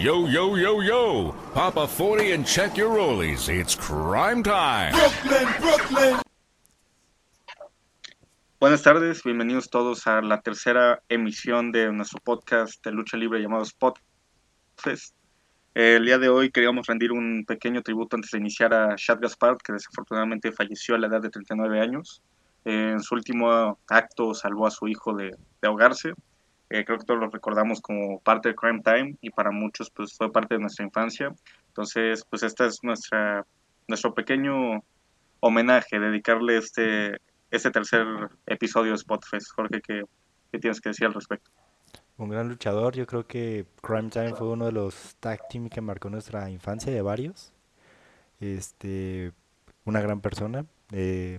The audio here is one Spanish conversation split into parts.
Yo, yo, yo, yo. Pop a 40 and check your rollies. It's crime time. Brooklyn, Brooklyn. Buenas tardes, bienvenidos todos a la tercera emisión de nuestro podcast de lucha libre llamado Spotfest. El día de hoy queríamos rendir un pequeño tributo antes de iniciar a Shad Gaspard, que desafortunadamente falleció a la edad de 39 años. En su último acto salvó a su hijo de, de ahogarse. Eh, creo que todos lo recordamos como parte de Crime Time y para muchos pues fue parte de nuestra infancia. Entonces, pues esta es nuestra nuestro pequeño homenaje, dedicarle este, este tercer episodio de Spotfest. Jorge, ¿qué, ¿qué tienes que decir al respecto? Un gran luchador, yo creo que Crime Time fue uno de los tag team que marcó nuestra infancia de varios. Este, una gran persona. eh,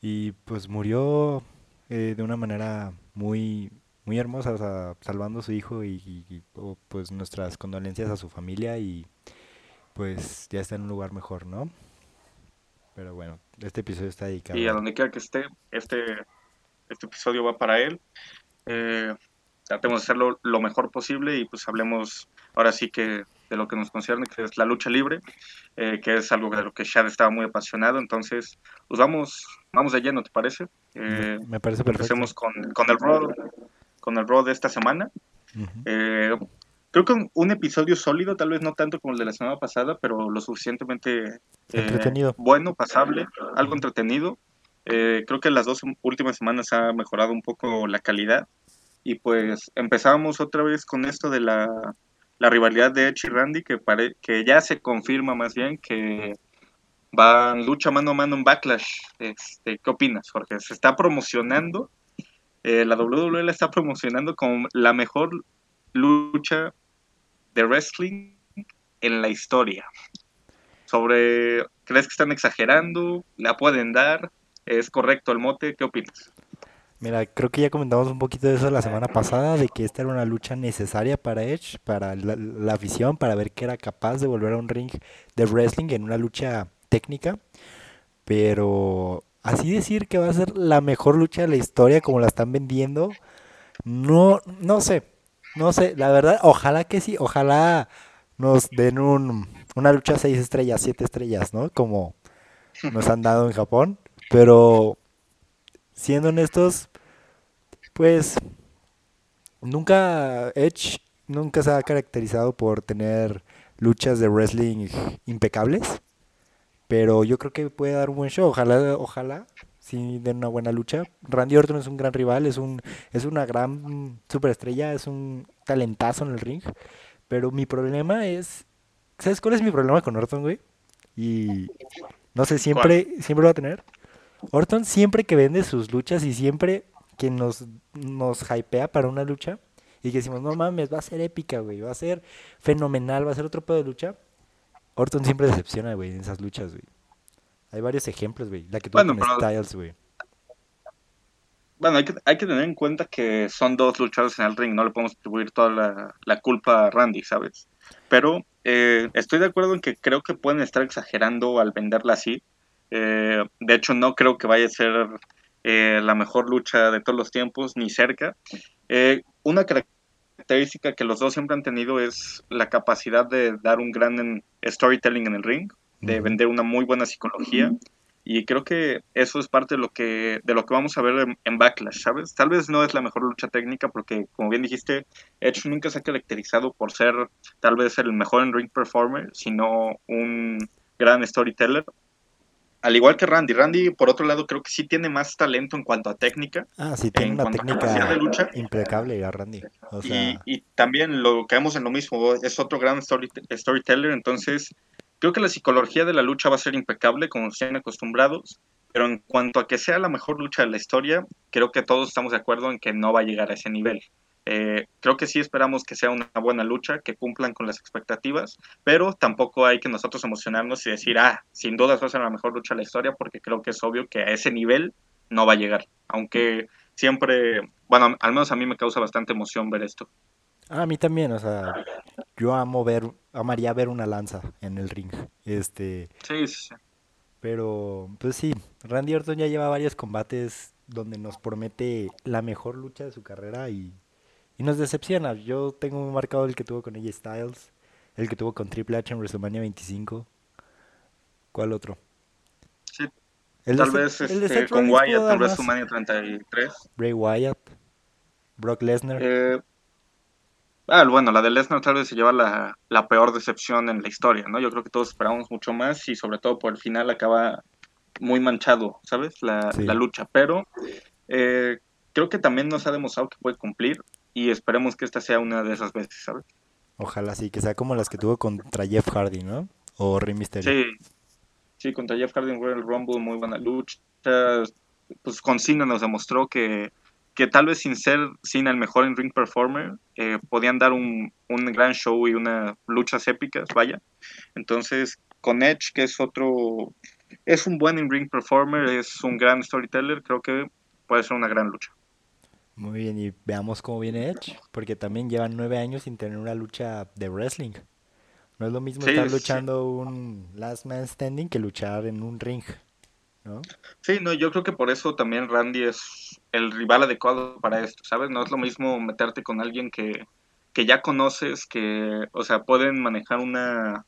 y pues murió eh, de una manera muy, muy hermosa, o sea, salvando a su hijo y, y- y, oh, pues nuestras condolencias a su familia y pues ya está en un lugar mejor, ¿no? Pero bueno, este episodio está dedicado Y a donde quiera que esté, este, este episodio va para él. Eh, tratemos de hacerlo lo mejor posible y pues hablemos ahora sí que de lo que nos concierne, que es la lucha libre, eh, que es algo de lo que Shad estaba muy apasionado. Entonces, pues vamos, vamos de lleno, ¿te parece? me, Eh, me parece perfecto. empecemos con, con el Raw, con el Raw de esta semana. Eh, creo que un, episodio sólido, tal vez no tanto como el de la semana pasada, pero lo suficientemente eh, Entretenido. bueno, pasable, algo entretenido. Eh, creo que las dos últimas semanas ha mejorado un poco la calidad. Y pues empezamos otra vez con esto de la, la rivalidad de Edge y Randy, que, pare- que ya se confirma más bien que van lucha mano a mano en Backlash. Este, ¿Qué opinas, Jorge? Se está promocionando, eh, la WWE la está promocionando como la mejor lucha de wrestling en la historia. Sobre, ¿crees que están exagerando? ¿La pueden dar? ¿Es correcto el mote? ¿Qué opinas? Mira, creo que ya comentamos un poquito de eso la semana pasada, de que esta era una lucha necesaria para Edge, para la, la afición, para ver que era capaz de volver a un ring de wrestling en una lucha técnica. Pero así decir que va a ser la mejor lucha de la historia como la están vendiendo, no, no sé, no sé, la verdad, ojalá que sí, ojalá nos den un, una lucha seis estrellas, siete estrellas, ¿no? Como nos han dado en Japón, pero siendo honestos, pues nunca Edge nunca se ha caracterizado por tener luchas de wrestling impecables, pero yo creo que puede dar un buen show. Ojalá, ojalá sí den una buena lucha. Randy Orton es un gran rival, es un es una gran superestrella, es un talentazo en el ring, pero mi problema es ¿sabes cuál es mi problema con Orton, güey? Y no sé, siempre siempre lo va a tener. Orton siempre que vende sus luchas y siempre que nos, nos hypea para una lucha y que decimos, no mames, va a ser épica, güey, va a ser fenomenal, va a ser otro pedo de lucha. Orton siempre decepciona, güey, en esas luchas, güey. Hay varios ejemplos, güey. La que tuvo Bueno, con pero- Styles, güey. Bueno, hay que, hay que tener en cuenta que son dos luchadores en el ring, no le podemos atribuir toda la, la culpa a Randy, ¿sabes? Pero eh, estoy de acuerdo en que creo que pueden estar exagerando al venderla así. Eh, de hecho, no creo que vaya a ser eh, la mejor lucha de todos los tiempos, ni cerca. Eh, una característica que los dos siempre han tenido es la capacidad de dar un gran storytelling en el ring, de vender una muy buena psicología. Y creo que eso es parte de lo que, de lo que vamos a ver en, en Backlash, ¿sabes? Tal vez no es la mejor lucha técnica porque, como bien dijiste, Edge nunca se ha caracterizado por ser tal vez el mejor en ring performer, sino un gran storyteller. Al igual que Randy. Randy, por otro lado, creo que sí tiene más talento en cuanto a técnica Ah, sí, tiene en una técnica de lucha. impecable a Randy. O Y, sea, y también lo que vemos en lo mismo, es otro gran story- storyteller, entonces creo que la psicología de la lucha va a ser impecable, como tienen acostumbrados, pero en cuanto a que sea la mejor lucha de la historia, creo que todos estamos de acuerdo en que no va a llegar a ese nivel. Eh, creo que sí esperamos que sea una buena lucha, que cumplan con las expectativas, pero tampoco hay que nosotros emocionarnos y decir, ah, sin dudas va a ser la mejor lucha de la historia, porque creo que es obvio que a ese nivel no va a llegar, aunque siempre, bueno, al menos a mí me causa bastante emoción ver esto. a mí también, o sea, yo amo ver, amaría ver una lanza en el ring. Este, Sí, sí, sí. Pero, pues sí, Randy Orton ya lleva varios combates donde nos promete la mejor lucha de su carrera y, y nos decepciona. Yo tengo muy marcado el que tuvo con AJ Styles, el que tuvo con Triple H en WrestleMania 25. ¿Cuál otro? Sí, El tal vez el este, con Wyatt en. WrestleMania 33. Bray Wyatt, Brock Lesnar. Eh, ah, bueno, la de Lesnar tal vez se lleva la, la peor decepción en la historia, ¿no? Yo creo que todos esperábamos mucho más y sobre todo por el final acaba muy manchado, ¿sabes? La, Sí. la lucha, pero eh, creo que también nos ha demostrado que puede cumplir y esperemos que esta sea una de esas veces, ¿sabes? Ojalá sí, que sea como las que tuvo contra Jeff Hardy, ¿no? O Rey Mysterio. Sí, sí, contra Jeff Hardy en Royal Rumble, muy buena lucha. Pues con Cena nos demostró que, que tal vez sin ser Cena el mejor en ring performer, eh, podían dar un, un gran show y unas luchas épicas, vaya. Entonces, con Edge, que es otro, es un buen in ring performer, es un gran storyteller, creo que puede ser una gran lucha. Muy bien, y veamos cómo viene Edge, porque también llevan nueve años sin tener una lucha de wrestling. No es lo mismo Sí, estar sí. luchando un Last Man Standing que luchar en un ring, ¿no? Sí, no, yo creo que por eso también Randy es el rival adecuado para esto, ¿sabes? No es lo mismo meterte con alguien que, que ya conoces, que, o sea, pueden manejar una,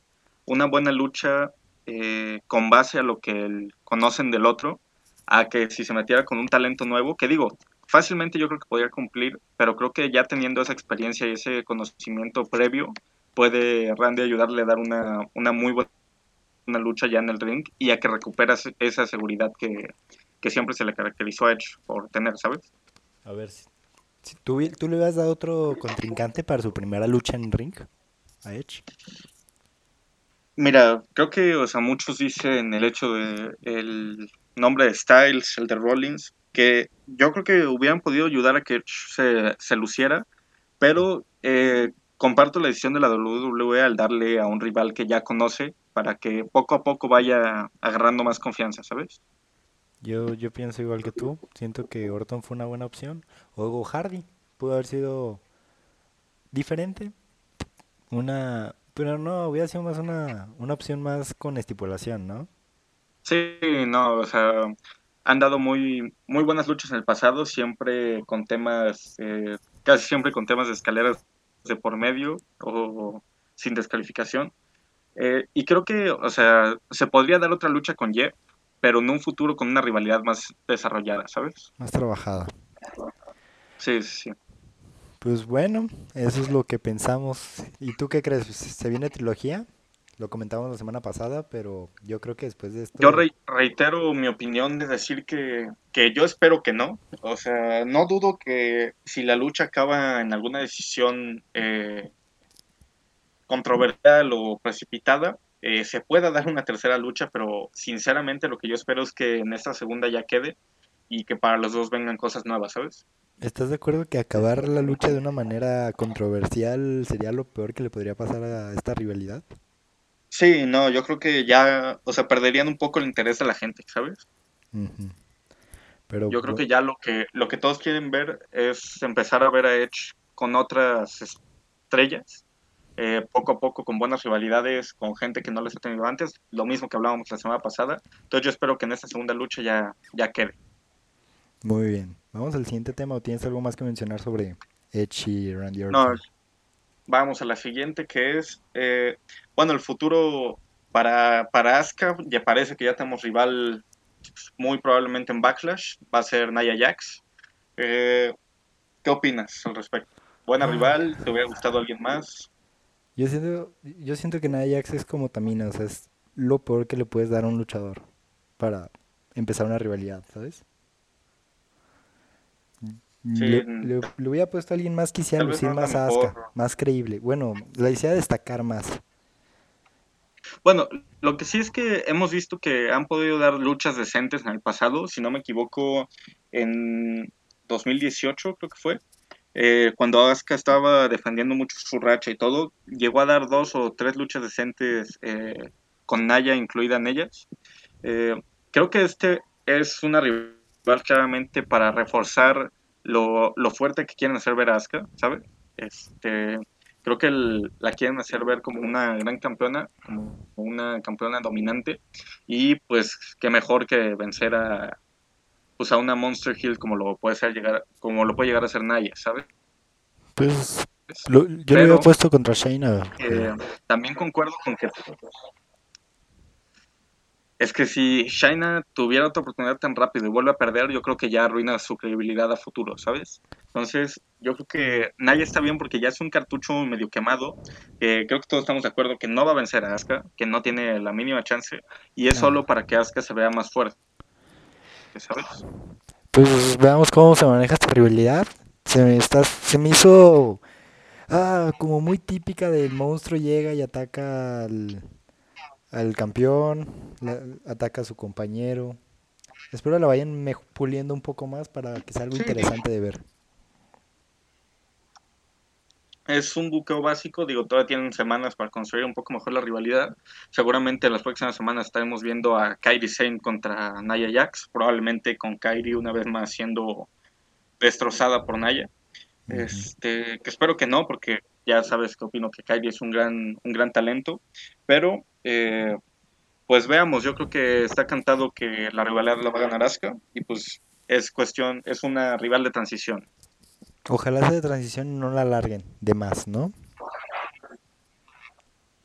una buena lucha eh, con base a lo que el- conocen del otro, a que si se metiera con un talento nuevo, que digo, fácilmente yo creo que podría cumplir, pero creo que ya teniendo esa experiencia y ese conocimiento previo, puede Randy ayudarle a dar una, una muy buena una lucha ya en el ring y a que recuperas esa seguridad que, que siempre se le caracterizó a Edge por tener, ¿sabes? A ver, si, si tú, tú le hubieras dado otro contrincante para su primera lucha en ring a Edge. Mira, creo que, o sea, muchos dicen el hecho de el nombre de Styles, el de Rollins, que yo creo que hubieran podido ayudar a que se, se luciera, pero eh, comparto la decisión de la WWE al darle a un rival que ya conoce para que poco a poco vaya agarrando más confianza, ¿sabes? Yo, yo pienso igual que tú. Siento que Orton fue una buena opción. O Hardy. Pudo haber sido diferente. Una. Pero no, hubiera sido más una, una opción más con estipulación, ¿no? Sí, no, o sea, han dado muy, muy buenas luchas en el pasado, siempre con temas, eh, casi siempre con temas de escaleras de por medio o sin descalificación. Eh, y creo que, o sea, se podría dar otra lucha con Jeff, pero en un futuro con una rivalidad más desarrollada, ¿sabes? Más trabajada. Sí, sí, sí. Pues bueno, eso es lo que pensamos. ¿Y tú qué crees? ¿Se viene trilogía? Lo comentamos la semana pasada, pero yo creo que después de esto... Yo re- reitero mi opinión de decir que, que yo espero que no. O sea, no dudo que si la lucha acaba en alguna decisión eh, controversial o precipitada, eh, se pueda dar una tercera lucha, pero sinceramente lo que yo espero es que en esta segunda ya quede y que para los dos vengan cosas nuevas, ¿sabes? ¿Estás de acuerdo que acabar la lucha de una manera controversial sería lo peor que le podría pasar a esta rivalidad? Sí, no, yo creo que ya, o sea, perderían un poco el interés de la gente, ¿sabes? Pero Yo creo que ya lo que, lo que todos quieren ver es empezar a ver a Edge con otras estrellas, eh, poco a poco con buenas rivalidades, con gente que no les ha tenido antes, lo mismo que hablábamos la semana pasada. Entonces yo espero que en esta segunda lucha ya, ya quede. Muy bien. Vamos al siguiente tema. ¿O tienes algo más que mencionar sobre Edge y Randy No, Orton? vamos a la siguiente que es, eh, bueno, el futuro para, para Asuka, ya parece que ya tenemos rival muy probablemente en Backlash, va a ser Nia Jax. Eh, ¿Qué opinas al respecto? ¿Buena Ah. rival? ¿Te hubiera gustado alguien más? Yo siento, yo siento que Nia Jax es como Tamina, o sea, es lo peor que le puedes dar a un luchador para empezar una rivalidad, ¿sabes? Le, mm. le- le hubiera puesto a alguien más que hiciera lucir no más a Asuka, más creíble. Bueno, la hiciera destacar más. Bueno, lo que sí es que hemos visto que han podido dar luchas decentes en el pasado, si no me equivoco, en 2018 creo que fue, eh, cuando Asuka estaba defendiendo mucho su racha y todo, llegó a dar dos o tres luchas decentes eh, con Naya incluida en ellas. Eh, creo que este es una rival claramente para reforzar lo, fuerte que quieren hacer ver Asuka, ¿sabes? Este, creo que el- la quieren hacer ver como una gran campeona, como una campeona dominante y pues qué mejor que vencer a pues a una Monster Hill como lo puede ser llegar como lo puede llegar a ser Naya, ¿sabes? Pues lo- yo lo había Pero- puesto contra Shayna. Eh, también concuerdo con que es que si Shaina tuviera otra oportunidad tan rápido y vuelve a perder, yo creo que ya arruina su credibilidad a futuro, ¿sabes? Entonces, yo creo que Naya está bien porque ya es un cartucho medio quemado. que creo que todos estamos de acuerdo que no va a vencer a Asuka, que no tiene la mínima chance, y es No. solo para que Asuka se vea más fuerte. ¿Sabes? Pues veamos cómo se maneja esta rivalidad. Se me, está, se me hizo ah, como muy típica del monstruo llega y ataca al, al campeón, la- ataca a su compañero. Espero la vayan puliendo un poco más para que sea algo Sí. interesante de ver. Es un buqueo básico, digo, todavía tienen semanas para construir un poco mejor la rivalidad. Seguramente en las próximas semanas estaremos viendo a Kairi Sane contra Naya Jax, probablemente con Kairi una vez más siendo destrozada por Naya. Este, que espero que no, porque ya sabes que opino que Kairi es un gran, un gran talento, pero eh, pues veamos, yo creo que está cantado que la rivalidad la va a ganar Asuka y pues es cuestión, es una rival de transición. Ojalá esa de transición no la alarguen de más, ¿no?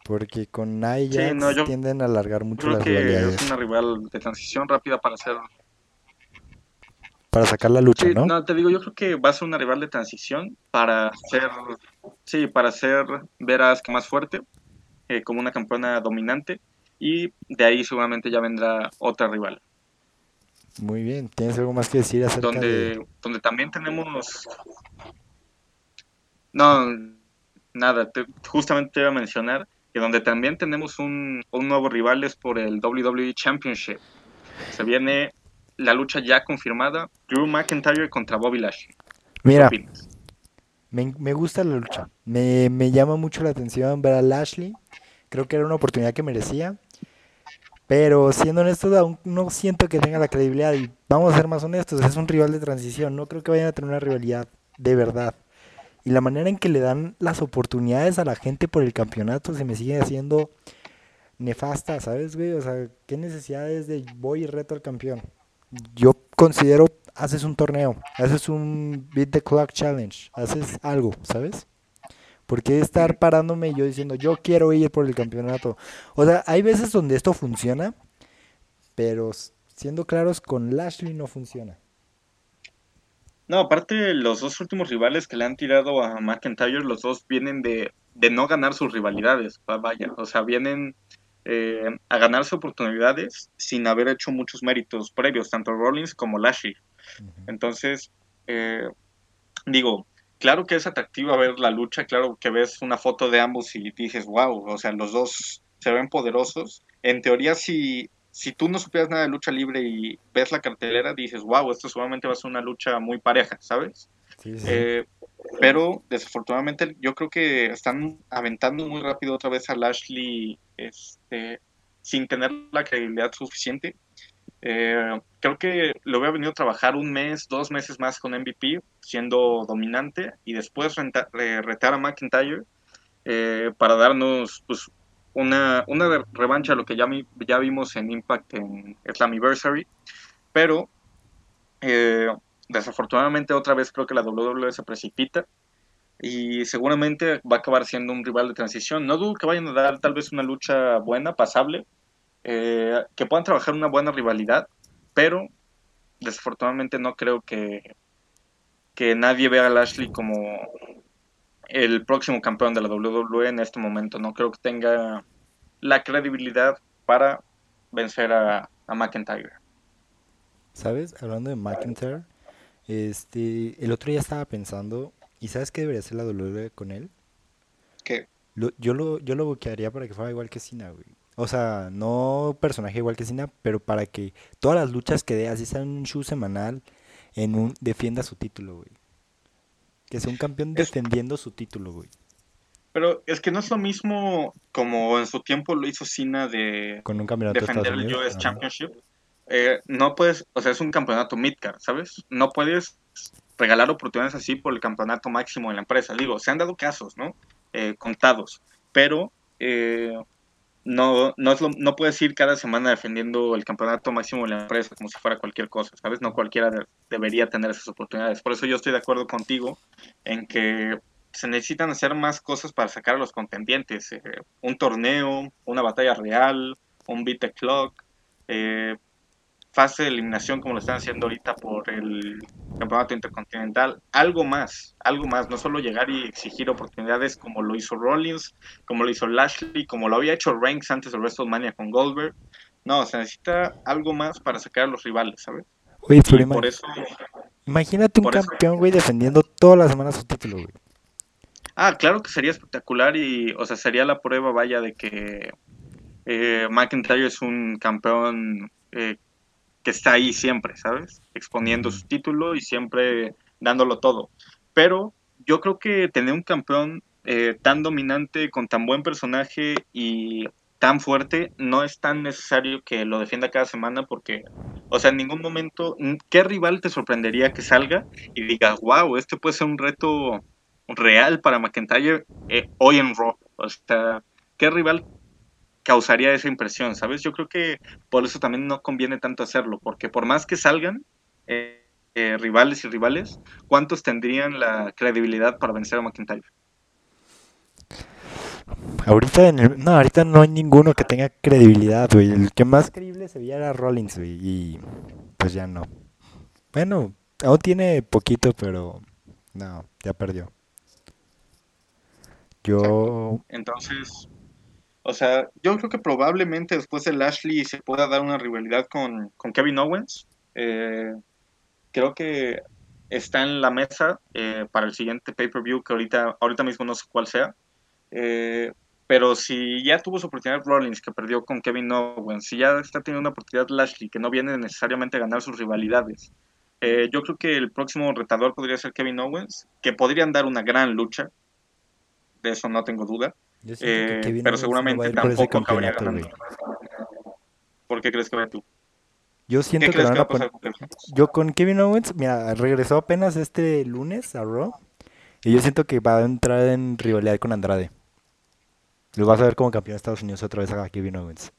Porque con Nia Sí, no, tienden a alargar mucho Creo las que rivalidades es una rival de transición rápida para hacer para sacar la lucha, Sí, ¿no? no, te digo, yo creo que va a ser una rival de transición para hacer, sí, para hacer ver a Asuka más fuerte, eh, como una campeona dominante, y de ahí seguramente ya vendrá otra rival, Muy bien. ¿Tienes algo más que decir acerca de donde, donde también tenemos... No, nada, te- justamente te iba a mencionar que donde también tenemos un, un nuevo rival es por el WWE Championship. Se viene la lucha ya confirmada, Drew McIntyre contra Bobby Lashley. ¿Qué Mira, me, me gusta la lucha. Me, me llama mucho la atención ver a Lashley. Creo que era una oportunidad que merecía. Pero siendo honesto, aún no siento que tenga la credibilidad. Y vamos a ser más honestos, es un rival de transición. No creo que vayan a tener una rivalidad de verdad. Y la manera en que le dan las oportunidades a la gente por el campeonato se me sigue haciendo nefasta, ¿sabes, güey? O sea, ¿qué necesidad es de voy y reto al campeón? Yo considero, haces un torneo, haces un Beat the Clock Challenge, haces algo, ¿sabes? ¿Por qué estar parándome y yo diciendo, yo quiero ir por el campeonato? O sea, hay veces donde esto funciona, pero siendo claros, con Lashley no funciona. No, aparte, los dos últimos rivales que le han tirado a McIntyre, los dos vienen de, de no ganar sus rivalidades, va- vaya, o sea, vienen eh, a ganarse oportunidades sin haber hecho muchos méritos previos, tanto Rollins como Lashley. Entonces, eh, digo, claro que es atractivo ver la lucha, claro que ves una foto de ambos y dices, wow, o sea, los dos se ven poderosos. En teoría, si, si tú no supieras nada de lucha libre y ves la cartelera, dices, wow, esto seguramente va a ser una lucha muy pareja, ¿sabes? Sí, sí. Eh, pero desafortunadamente yo creo que están aventando muy rápido otra vez a Lashley este, sin tener la credibilidad suficiente. Eh, creo que lo había venido a trabajar un mes, dos meses más con MVP, siendo dominante, y después renta- eh, retar a McIntyre eh, para darnos pues, una, una re- revancha a lo que ya, mi- ya vimos en Impact en Slammiversary. Pero eh, desafortunadamente otra vez creo que la WWE se precipita y seguramente va a acabar siendo un rival de transición. No dudo que vayan a dar tal vez una lucha buena, pasable, eh, que puedan trabajar una buena rivalidad, pero desafortunadamente no creo que, que nadie vea a Lashley como el próximo campeón de la WWE en este momento. No creo que tenga la credibilidad para vencer a, a McIntyre. ¿Sabes? Hablando de McIntyre, este, el otro día estaba pensando, ¿y sabes qué debería hacer la WWE con él? ¿Qué? Lo- yo lo, yo lo buquearía para que fuera igual que Cena, güey. O sea, no personaje igual que Cena, pero para que todas las luchas que dé, así sea en un show semanal, en un, defienda su título, güey. Que sea un campeón Es- defendiendo su título, güey. Pero es que no es lo mismo como en su tiempo lo hizo Cena de Con un campeonato de defender el. US. Championship. Eh, no puedes, o sea, es un campeonato midcard, ¿sabes? No puedes regalar oportunidades así por el campeonato máximo de la empresa. Digo, se han dado casos, ¿no? Eh, contados, pero eh, no, no, es lo- no puedes ir cada semana defendiendo el campeonato máximo de la empresa como si fuera cualquier cosa, ¿sabes? No cualquiera de- debería tener esas oportunidades. Por eso yo estoy de acuerdo contigo en que se necesitan hacer más cosas para sacar a los contendientes. eh, un torneo, una batalla real, un beat the clock, eh, fase de eliminación como lo están haciendo ahorita por el campeonato intercontinental, algo más, algo más, no solo llegar y exigir oportunidades como lo hizo Rollins, como lo hizo Lashley, como lo había hecho Reigns antes de WrestleMania con Goldberg. No, se necesita algo más para sacar a los rivales, ¿sabes? Pero por eso imagínate un eso- campeón, güey, defendiendo toda la semana su título, güey. Ah, claro que sería espectacular y, o sea, sería la prueba, vaya, de que eh, McIntyre es un campeón eh, que está ahí siempre, ¿sabes? Exponiendo su título y siempre dándolo todo. Pero yo creo que tener un campeón eh, tan dominante, con tan buen personaje y tan fuerte, no es tan necesario que lo defienda cada semana porque, o sea, en ningún momento, ¿qué rival te sorprendería que salga y digas, wow, este puede ser un reto real para McIntyre eh, hoy en Raw? O sea, ¿qué rival causaría esa impresión, ¿sabes? Yo creo que por eso también no conviene tanto hacerlo, porque por más que salgan eh, eh, rivales y rivales, ¿cuántos tendrían la credibilidad para vencer a McIntyre? Ahorita en el- no, ahorita no hay ninguno que tenga credibilidad, güey. El que más creíble se veía era Rollins, güey, y pues ya no. Bueno, aún tiene poquito, pero no, ya perdió. Yo, Entonces, o sea, yo creo que probablemente después de Lashley se pueda dar una rivalidad con, con Kevin Owens. Eh, creo que está en la mesa eh, para el siguiente pay-per-view, que ahorita, ahorita mismo no sé cuál sea. Eh, pero si ya tuvo su oportunidad Rollins, que perdió con Kevin Owens, si ya está teniendo una oportunidad Lashley, que no viene necesariamente a ganar sus rivalidades, yo creo que el próximo retador podría ser Kevin Owens, que podrían dar una gran lucha, de eso no tengo duda, que eh, Kevin pero Owens no va a seguramente ese tampoco acabaría ganando. güey. ¿Por qué crees que va tú? Yo ¿Qué siento que crees que va a pasar con? Yo con Kevin Owens, mira, regresó apenas este lunes a Raw. Y yo siento que va a entrar en rivalidad con Andrade. Lo vas a ver como campeón de Estados Unidos otra vez a Kevin Owens.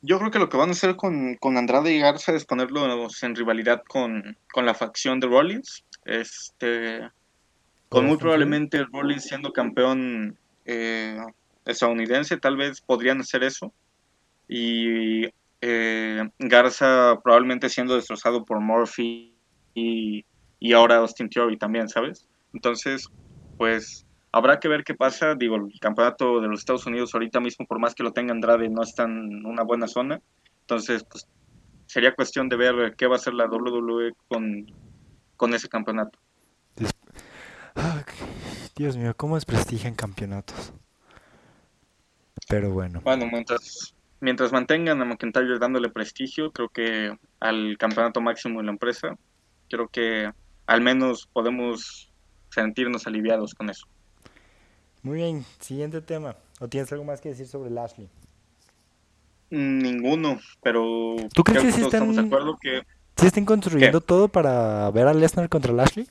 Yo creo que lo que van a hacer con, con Andrade y Garza es ponerlos en rivalidad con, con la facción de Rollins. Este, con muy probablemente Rollins siendo campeón eh, estadounidense, tal vez podrían hacer eso. Y eh, Garza probablemente siendo destrozado por Murphy y, y ahora Austin Theory también, ¿sabes? Entonces, pues habrá que ver qué pasa. Digo, el campeonato de los Estados Unidos ahorita mismo, por más que lo tenga Andrade, no está en una buena zona. Entonces, pues sería cuestión de ver qué va a hacer la WWE con, con ese campeonato. Ah, Dios mío, cómo desprestigian campeonatos. Pero bueno, Bueno, mientras, mientras mantengan a McIntyre dándole prestigio, creo que al campeonato máximo de la empresa, creo que al menos podemos sentirnos aliviados con eso. muy bien, siguiente tema. ¿O tienes algo más que decir sobre Lashley? Ninguno, pero ¿Tú crees creo que sí todos estamos de están- acuerdo que ¿Sí están construyendo todo para ver a Lesnar contra Lashley?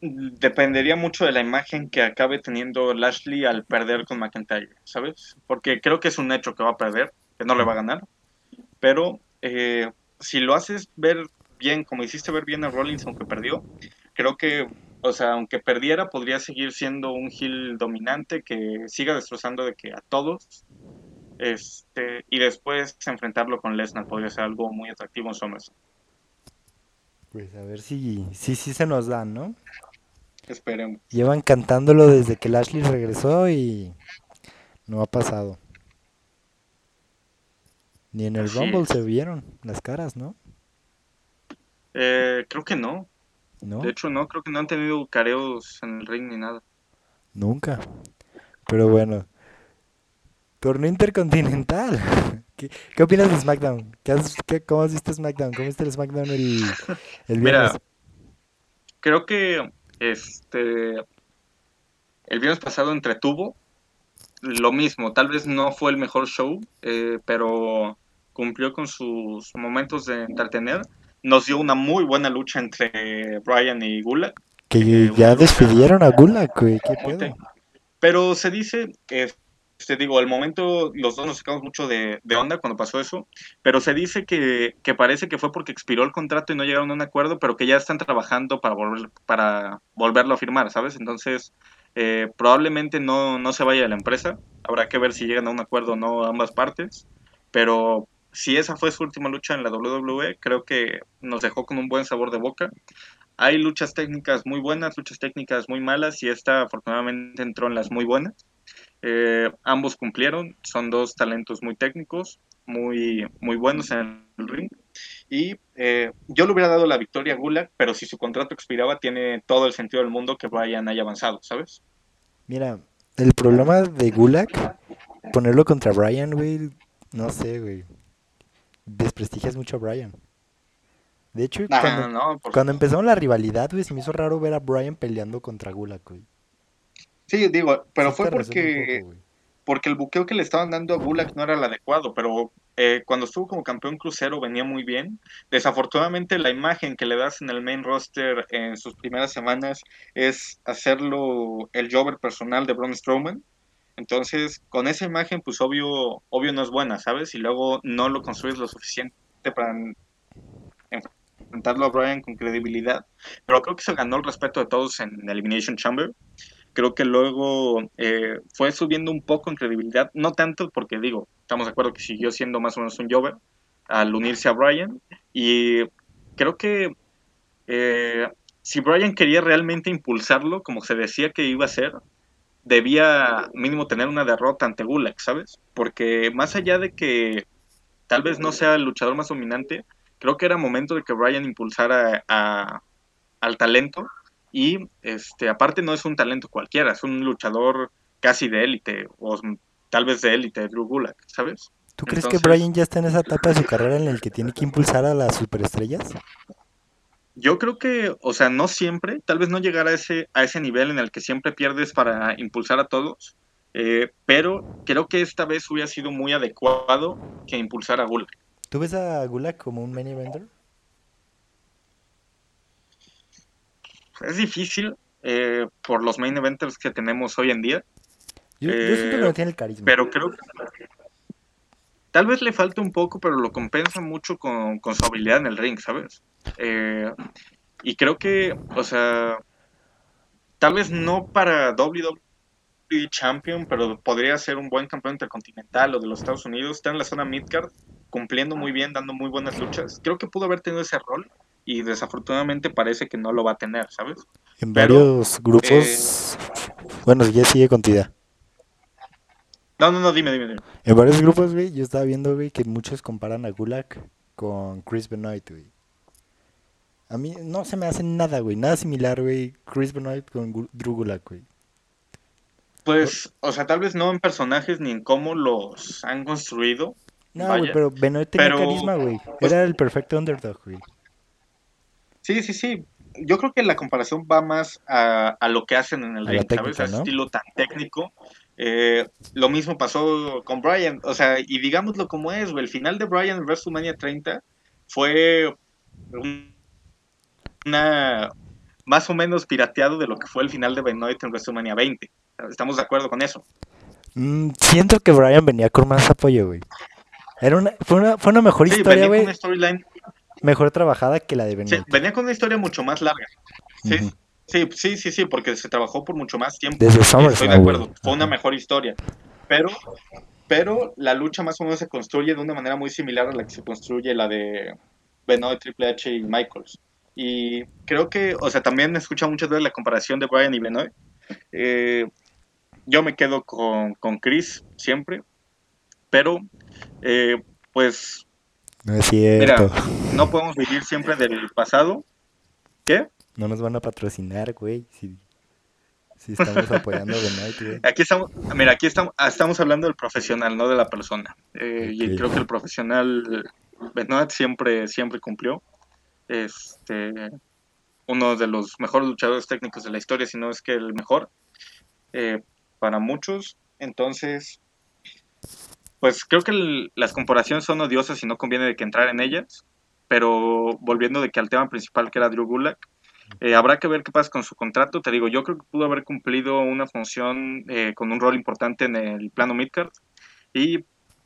Dependería mucho de la imagen que acabe teniendo Lashley al perder con McIntyre, ¿sabes? Porque creo que es un hecho que va a perder, que no le va a ganar, pero eh, si lo haces ver bien, como hiciste ver bien a Rollins aunque perdió, creo que, o sea, aunque perdiera, podría seguir siendo un heel dominante que siga destrozando de que a todos, este, y después enfrentarlo con Lesnar podría ser algo muy atractivo en SummerSlam. Pues a ver si sí sí se nos dan, ¿no? Esperemos. Llevan cantándolo desde que Lashley regresó y no ha pasado. Ni en el Así Rumble es. se vieron las caras, ¿no? Eh, creo que no. No, De hecho, no, creo que no han tenido careos en el ring ni nada. nunca. Pero bueno. Torneo Intercontinental. ¿Qué, qué opinas de SmackDown? ¿Qué has- qué- ¿Cómo has visto SmackDown? ¿Cómo viste el SmackDown el, el Mira, viernes? creo que este el viernes pasado entretuvo lo mismo. Tal vez no fue el mejor show, eh, pero cumplió con sus momentos de entretener. Nos dio una muy buena lucha entre Brian y Gulak. Que eh, ya despidieron a Gulak, güey. ¿Qué pedo? Pero se dice que te digo, al momento los dos nos sacamos mucho de, onda cuando pasó eso, pero se dice que, que, parece que fue porque expiró el contrato y no llegaron a un acuerdo, pero que ya están trabajando para, volver, para volverlo a firmar, ¿sabes? Entonces, eh, probablemente no, no se vaya de la empresa, habrá que ver si llegan a un acuerdo o no ambas partes, pero si esa fue su última lucha en la WWE, creo que nos dejó con un buen sabor de boca. Hay luchas técnicas muy buenas, luchas técnicas muy malas, y esta afortunadamente entró en las muy buenas. Eh, ambos cumplieron, son dos talentos muy técnicos, muy, muy buenos en el ring. Y eh, yo le hubiera dado la victoria a Gulag, pero si su contrato expiraba, tiene todo el sentido del mundo que Brian haya avanzado, ¿sabes? Mira, el problema de Gulag, ponerlo contra Brian, güey, no sé, güey. Desprestigias mucho a Brian. De hecho, Nah, cuando, no, cuando empezaron la rivalidad, güey, se me hizo raro ver a Brian peleando contra Gulag, güey. Sí, digo, pero Sí fue porque, poco, porque el buqueo que le estaban dando a Gulag no era el adecuado, pero eh, cuando estuvo como campeón crucero venía muy bien. Desafortunadamente la imagen que le das en el main roster en sus primeras semanas es hacerlo el jobber personal de Braun Strowman. Entonces, con esa imagen, pues obvio, obvio no es buena, ¿sabes? Y luego no lo construyes lo suficiente para enfrentarlo a Brian con credibilidad. Pero creo que se ganó el respeto de todos en Elimination Chamber creo que luego eh, fue subiendo un poco en credibilidad, no tanto porque digo, estamos de acuerdo que siguió siendo más o menos un Jover al unirse a Brian y creo que eh, si Brian quería realmente impulsarlo, como se decía que iba a ser, debía mínimo tener una derrota ante Gulag, ¿sabes? Porque más allá de que tal vez no sea el luchador más dominante, creo que era momento de que Brian impulsara a, al talento y este, aparte no es un talento cualquiera, es un luchador casi de élite, o tal vez de élite, Drew Gulak, ¿sabes? ¿Tú crees que Entonces- Brian ya está en esa etapa de su carrera en el que tiene que impulsar a las superestrellas? Yo creo que, o sea, no siempre, tal vez no llegar a ese, a ese nivel en el que siempre pierdes para impulsar a todos, eh, pero creo que esta vez hubiera sido muy adecuado que impulsar a Gulak. ¿Tú ves a Gulag como un main eventer? Es difícil eh, por los main eventers que tenemos hoy en día, Yo, yo siento que Eh, no tiene el carisma. pero creo que tal vez le falta un poco, pero lo compensa mucho con, con su habilidad en el ring, ¿sabes? Eh, y creo que, o sea, tal vez no para WWE Champion, pero podría ser un buen campeón intercontinental o de los Estados Unidos. Está en la zona midcard, cumpliendo muy bien, dando muy buenas luchas. Creo que pudo haber tenido ese rol y desafortunadamente parece que no lo va a tener, ¿sabes? En pero, varios grupos... Bueno, ya sigue con tu idea. No, no, no, dime, dime, dime. En varios grupos, güey, yo estaba viendo, güey, que muchos comparan a Gulag con Chris Benoit, güey. A mí no se me hace nada, güey, nada similar, güey, Chris Benoit con Drew Gulak, güey. Pues, o sea, tal vez no en personajes ni en cómo los han construido. No, güey, pero Benoit tenía Pero, carisma, güey. pues- Era el perfecto underdog, güey. Sí, sí, sí. Yo creo que la comparación va más a, a lo que hacen en el ring, técnica, ¿sabes? ¿no? estilo tan técnico. Eh, lo mismo pasó con Brian. O sea, y digámoslo como es. El final de Brian en WrestleMania 30 fue un- una más o menos pirateado de lo que fue el final de Benoit en WrestleMania 20. Estamos de acuerdo con eso. Mm, siento que Brian venía con más apoyo, güey. Era una, fue, una, fue una mejor Sí, historia, güey. una storyline. Mejor trabajada que la de sí, Benoit. venía con una historia mucho más larga. Sí, sí, sí, sí, sí, porque se trabajó por mucho más tiempo. Desde Estoy de acuerdo, fue una mejor historia. Pero, pero la lucha más o menos se construye de una manera muy similar a la que se construye la de Benoit, Triple H y Michaels. Y creo que, o sea, también he escuchado muchas veces la comparación de Brian y Benoit. Eh, yo me quedo con, con Chris siempre, pero eh, pues No es cierto. no podemos vivir siempre del pasado. ¿Qué? No nos van a patrocinar, güey. Si, si estamos apoyando a Benoit, güey. Aquí estamos, mira, aquí estamos, ah, estamos hablando del profesional, no de la persona. Eh, Y creo que el profesional Benoit siempre, siempre cumplió. Este, uno de los mejores luchadores técnicos de la historia, si no es que el mejor, eh, para muchos. Entonces, pues creo que el- las comparaciones son odiosas y no conviene de que entrar en ellas. Pero volviendo de que al tema principal que era Drew Gulak, Eh, habrá que ver qué pasa con su contrato. Te digo, yo creo que pudo haber cumplido una función eh, con un rol importante en el plano midcard y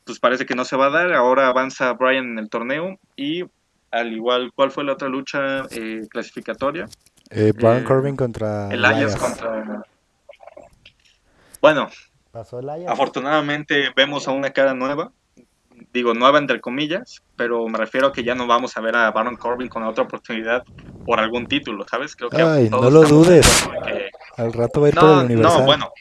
pues parece que no se va a dar. Ahora avanza Brian en el torneo y al igual, ¿cuál fue la otra lucha eh, clasificatoria? Eh, Baron Eh, Corbin contra Elias Elias. contra... Bueno, Pasó afortunadamente vemos a una cara nueva. Digo, nueva entre comillas, pero me refiero a que ya no vamos a ver a Baron Corbin con otra oportunidad por algún título, ¿sabes? Creo que Ay, no lo dudes. que- Al rato va a ir por No, el Universal. no, bueno.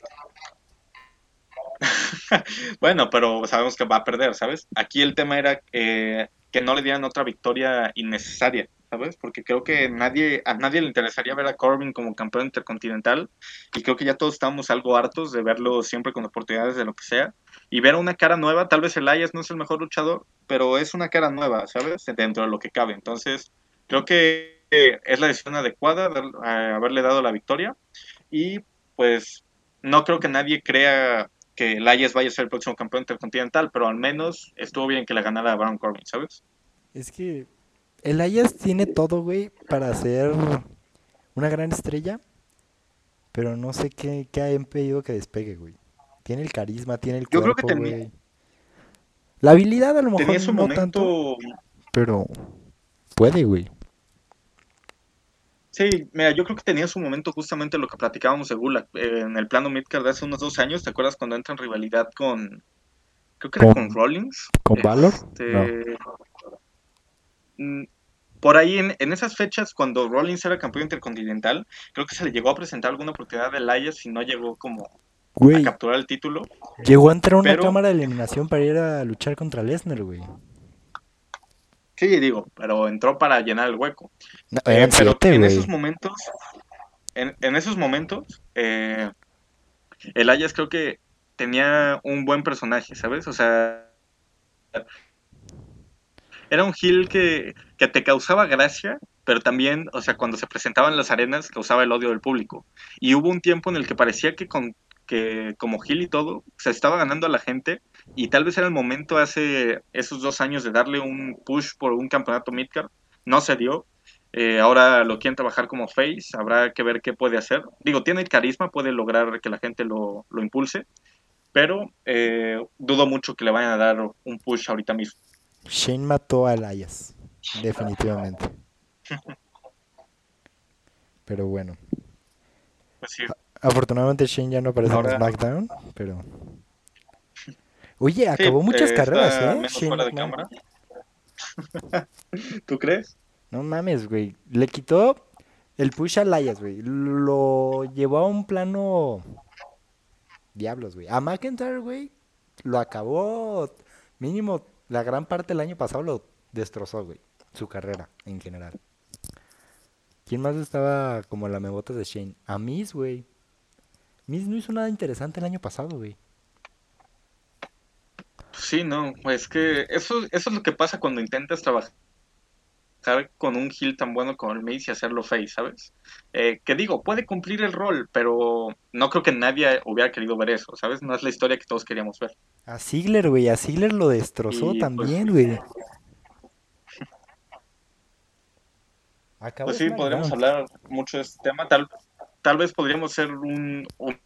bueno, pero sabemos que va a perder, ¿sabes? Aquí el tema era eh, que no le dieran otra victoria innecesaria, ¿sabes? Porque creo que nadie, a nadie le interesaría ver a Corbin como campeón intercontinental y creo que ya todos estamos algo hartos de verlo siempre con oportunidades de lo que sea y ver una cara nueva, tal vez Elias no es el mejor luchador, pero es una cara nueva, ¿sabes? Dentro de lo que cabe. Entonces, creo que eh, es la decisión adecuada dar- eh, haberle dado la victoria y pues no creo que nadie crea que Elias vaya a ser el próximo campeón intercontinental, pero al menos estuvo bien que le ganara a Baron Corbin, ¿sabes? Es que Elias tiene todo, güey, para ser una gran estrella, pero no sé qué, qué ha impedido que despegue, güey. Tiene el carisma, tiene el Yo creo que tenía- güey. La habilidad a lo mejor Tenía su no momento, tanto, pero puede, güey. sí, mira, yo creo que tenía su momento justamente lo que platicábamos de Gulak eh, en el plano midcard de hace unos dos años, ¿te acuerdas cuando entra en rivalidad con, creo que era ¿Con- con Rollins? ¿Con Valor? Este, mm, Por ahí, en, en esas fechas, cuando Rollins era campeón intercontinental, creo que se le llegó a presentar alguna oportunidad de Elias y no llegó como a capturar el título. llegó a entrar a una pero- cámara de eliminación para ir a luchar contra Lesnar, güey. Sí, digo, pero entró para llenar el hueco. No, Eh, pero siete, en esos momentos, en, en esos momentos, eh, Elias creo que tenía un buen personaje, ¿sabes? O sea, era un heel que, que te causaba gracia, pero también, o sea, cuando se presentaba en las arenas, causaba el odio del público. Y hubo un tiempo en el que parecía que, con, que como heel y todo, se estaba ganando a la gente, y tal vez era el momento hace esos dos años de darle un push por un campeonato midcard. No se dio, eh, ahora lo quieren trabajar como face, habrá que ver qué puede hacer. Digo, tiene carisma, puede lograr que la gente lo, lo impulse, pero eh, dudo mucho que le vayan a dar un push ahorita mismo. Shane mató a Elias, definitivamente. Pero bueno, Pues sí, afortunadamente Shane ya no aparece Ahora- en SmackDown, pero... Oye, Sí, acabó muchas eh, carreras, está ¿eh? menos Shane fuera de McMahon. cámara. ¿Tú crees? No mames, güey. Le quitó el push a Elias, güey. Lo llevó a un plano... Diablos, güey. A McIntyre, güey, lo acabó mínimo la gran parte del año pasado lo destrozó, güey. Su carrera en general. ¿Quién más estaba como la mebotas de Shane? A Miz, güey. Miz no hizo nada interesante el año pasado, güey. Sí, no, es que eso, eso es lo que pasa cuando intentas trabajar con un heel tan bueno como el Miz y hacerlo face, ¿sabes? Eh, que digo, puede cumplir el rol, pero no creo que nadie hubiera querido ver eso, ¿sabes? No es la historia que todos queríamos ver. A Ziggler, güey. A Ziggler lo destrozó Y, pues, también, güey. Acabó Pues sí, podríamos hablar mucho de este tema. Tal, tal vez podríamos hacer un, un,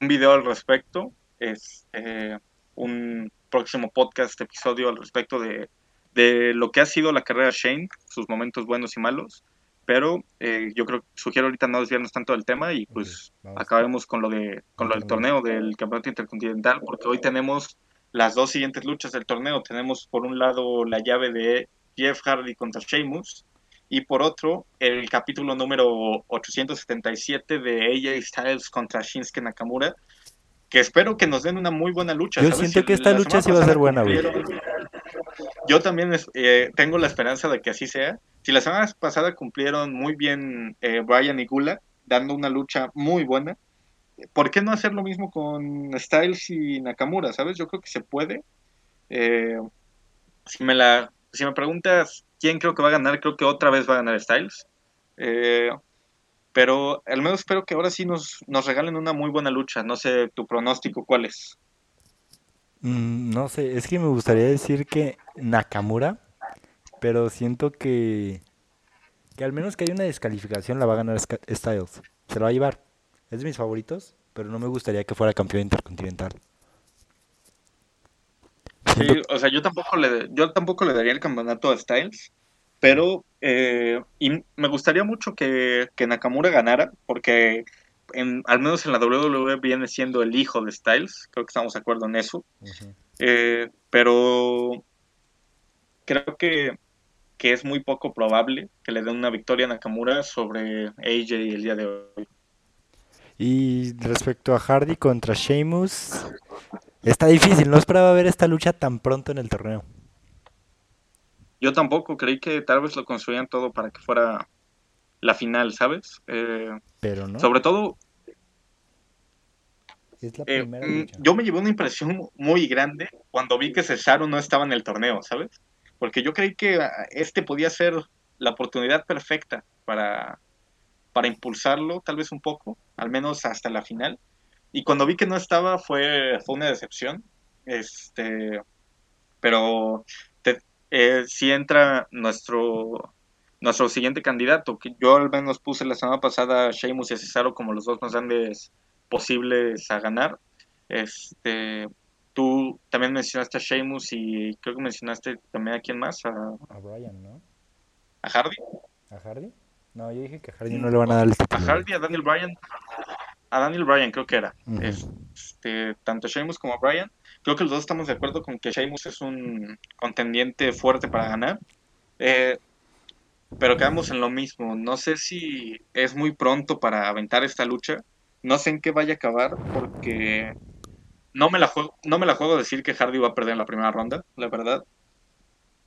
un video al respecto. Es eh, un próximo podcast, episodio al respecto de, de lo que ha sido la carrera de Shane, sus momentos buenos y malos. Pero eh, yo creo sugiero ahorita no desviarnos tanto del tema y pues Ok, vamos. acabemos con lo de con lo del torneo del campeonato intercontinental, porque hoy tenemos las dos siguientes luchas del torneo. Tenemos por un lado la llave de Jeff Hardy contra Sheamus y por otro el capítulo número 877 de AJ Styles contra Shinsuke Nakamura, que espero que nos den una muy buena lucha. Yo ¿sabes? siento Si que esta la lucha sí va a ser buena, güey. Yo también eh, tengo la esperanza de que así sea. Si la semana pasada cumplieron muy bien eh, Brian y Gula, dando una lucha muy buena, ¿por qué no hacer lo mismo con Styles y Nakamura? ¿Sabes? Yo creo que se puede. Eh, si, me la, si me preguntas quién creo que va a ganar, creo que otra vez va a ganar Styles. Eh, pero al menos espero que ahora sí nos, nos regalen una muy buena lucha. No sé tu pronóstico cuál es. Mm, no sé, es que me gustaría decir que Nakamura, pero siento que Que al menos que haya una descalificación la va a ganar Styles. Se lo va a llevar. Es de mis favoritos, pero no me gustaría que fuera campeón intercontinental. Sí, o sea, yo tampoco le, yo tampoco le daría el campeonato a Styles, pero eh, y me gustaría mucho que, que Nakamura ganara, porque en, al menos en la WWE viene siendo el hijo de Styles, creo que estamos de acuerdo en eso. Eh, pero creo que, que es muy poco probable que le den una victoria a Nakamura sobre AJ el día de hoy. Y respecto a Hardy contra Sheamus, está difícil. No esperaba ver esta lucha tan pronto en el torneo. Yo tampoco creí que tal vez lo construían todo para que fuera la final, ¿sabes? Eh, Pero no. Sobre todo Es la Eh, primera mm, lucha. yo me llevé una impresión muy grande cuando vi que Cesaro no estaba en el torneo, ¿sabes? Porque yo creí que ah, este podía ser la oportunidad perfecta para, para impulsarlo, tal vez un poco, al menos hasta la final. Y cuando vi que no estaba fue, fue una decepción. Este, pero te- eh, sí entra nuestro, nuestro siguiente candidato, que yo al menos puse la semana pasada a Sheamus y a Cesaro como los dos más grandes posibles a ganar. Este, tú también mencionaste a Sheamus y creo que mencionaste también a quién más, a, A Bryan, ¿no? a Hardy. ¿A Hardy? No, yo dije que a Hardy no le van a dar el A título. Hardy, a Daniel Bryan. A Daniel Bryan creo que era. Este, tanto Sheamus como Bryan. Creo que los dos estamos de acuerdo con que Sheamus es un contendiente fuerte para ganar. Eh, pero quedamos en lo mismo. No sé si es muy pronto para aventar esta lucha. No sé en qué vaya a acabar porque no me la juego, no me la juego a decir que Hardy va a perder en la primera ronda, la verdad.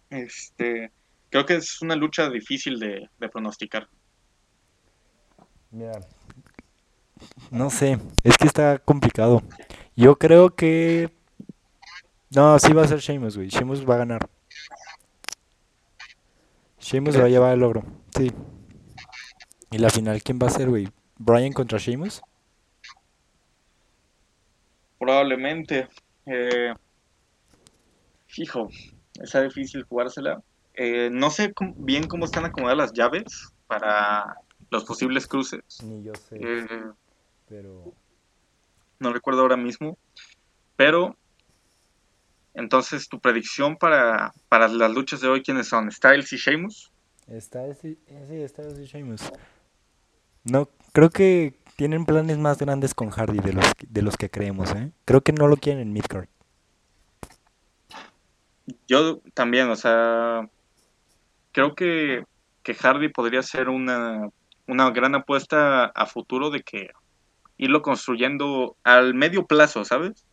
Este, creo que es una lucha difícil de, de pronosticar. Mira, no sé, es que está complicado. Yo creo que... No, sí va a ser Sheamus, güey. Sheamus va a ganar. Sheamus se va a llevar el logro, sí. ¿Y la final quién va a ser, güey? ¿Bryan contra Sheamus? Probablemente. Eh, fijo, está difícil jugársela. Eh, no sé bien cómo están acomodadas las llaves para los posibles cruces. Ni yo sé, Eh, pero... no recuerdo ahora mismo. Pero, entonces, tu predicción para, para las luchas de hoy, ¿quiénes son? ¿Styles y Sheamus? Está ese, ese está ese Sheamus. No, creo que tienen planes más grandes con Hardy de los, que- de los que creemos, ¿eh? Creo que no lo quieren en Midcard. Yo también, o sea, creo que, que Hardy podría ser una, una gran apuesta a futuro de que irlo construyendo al medio plazo, ¿sabes?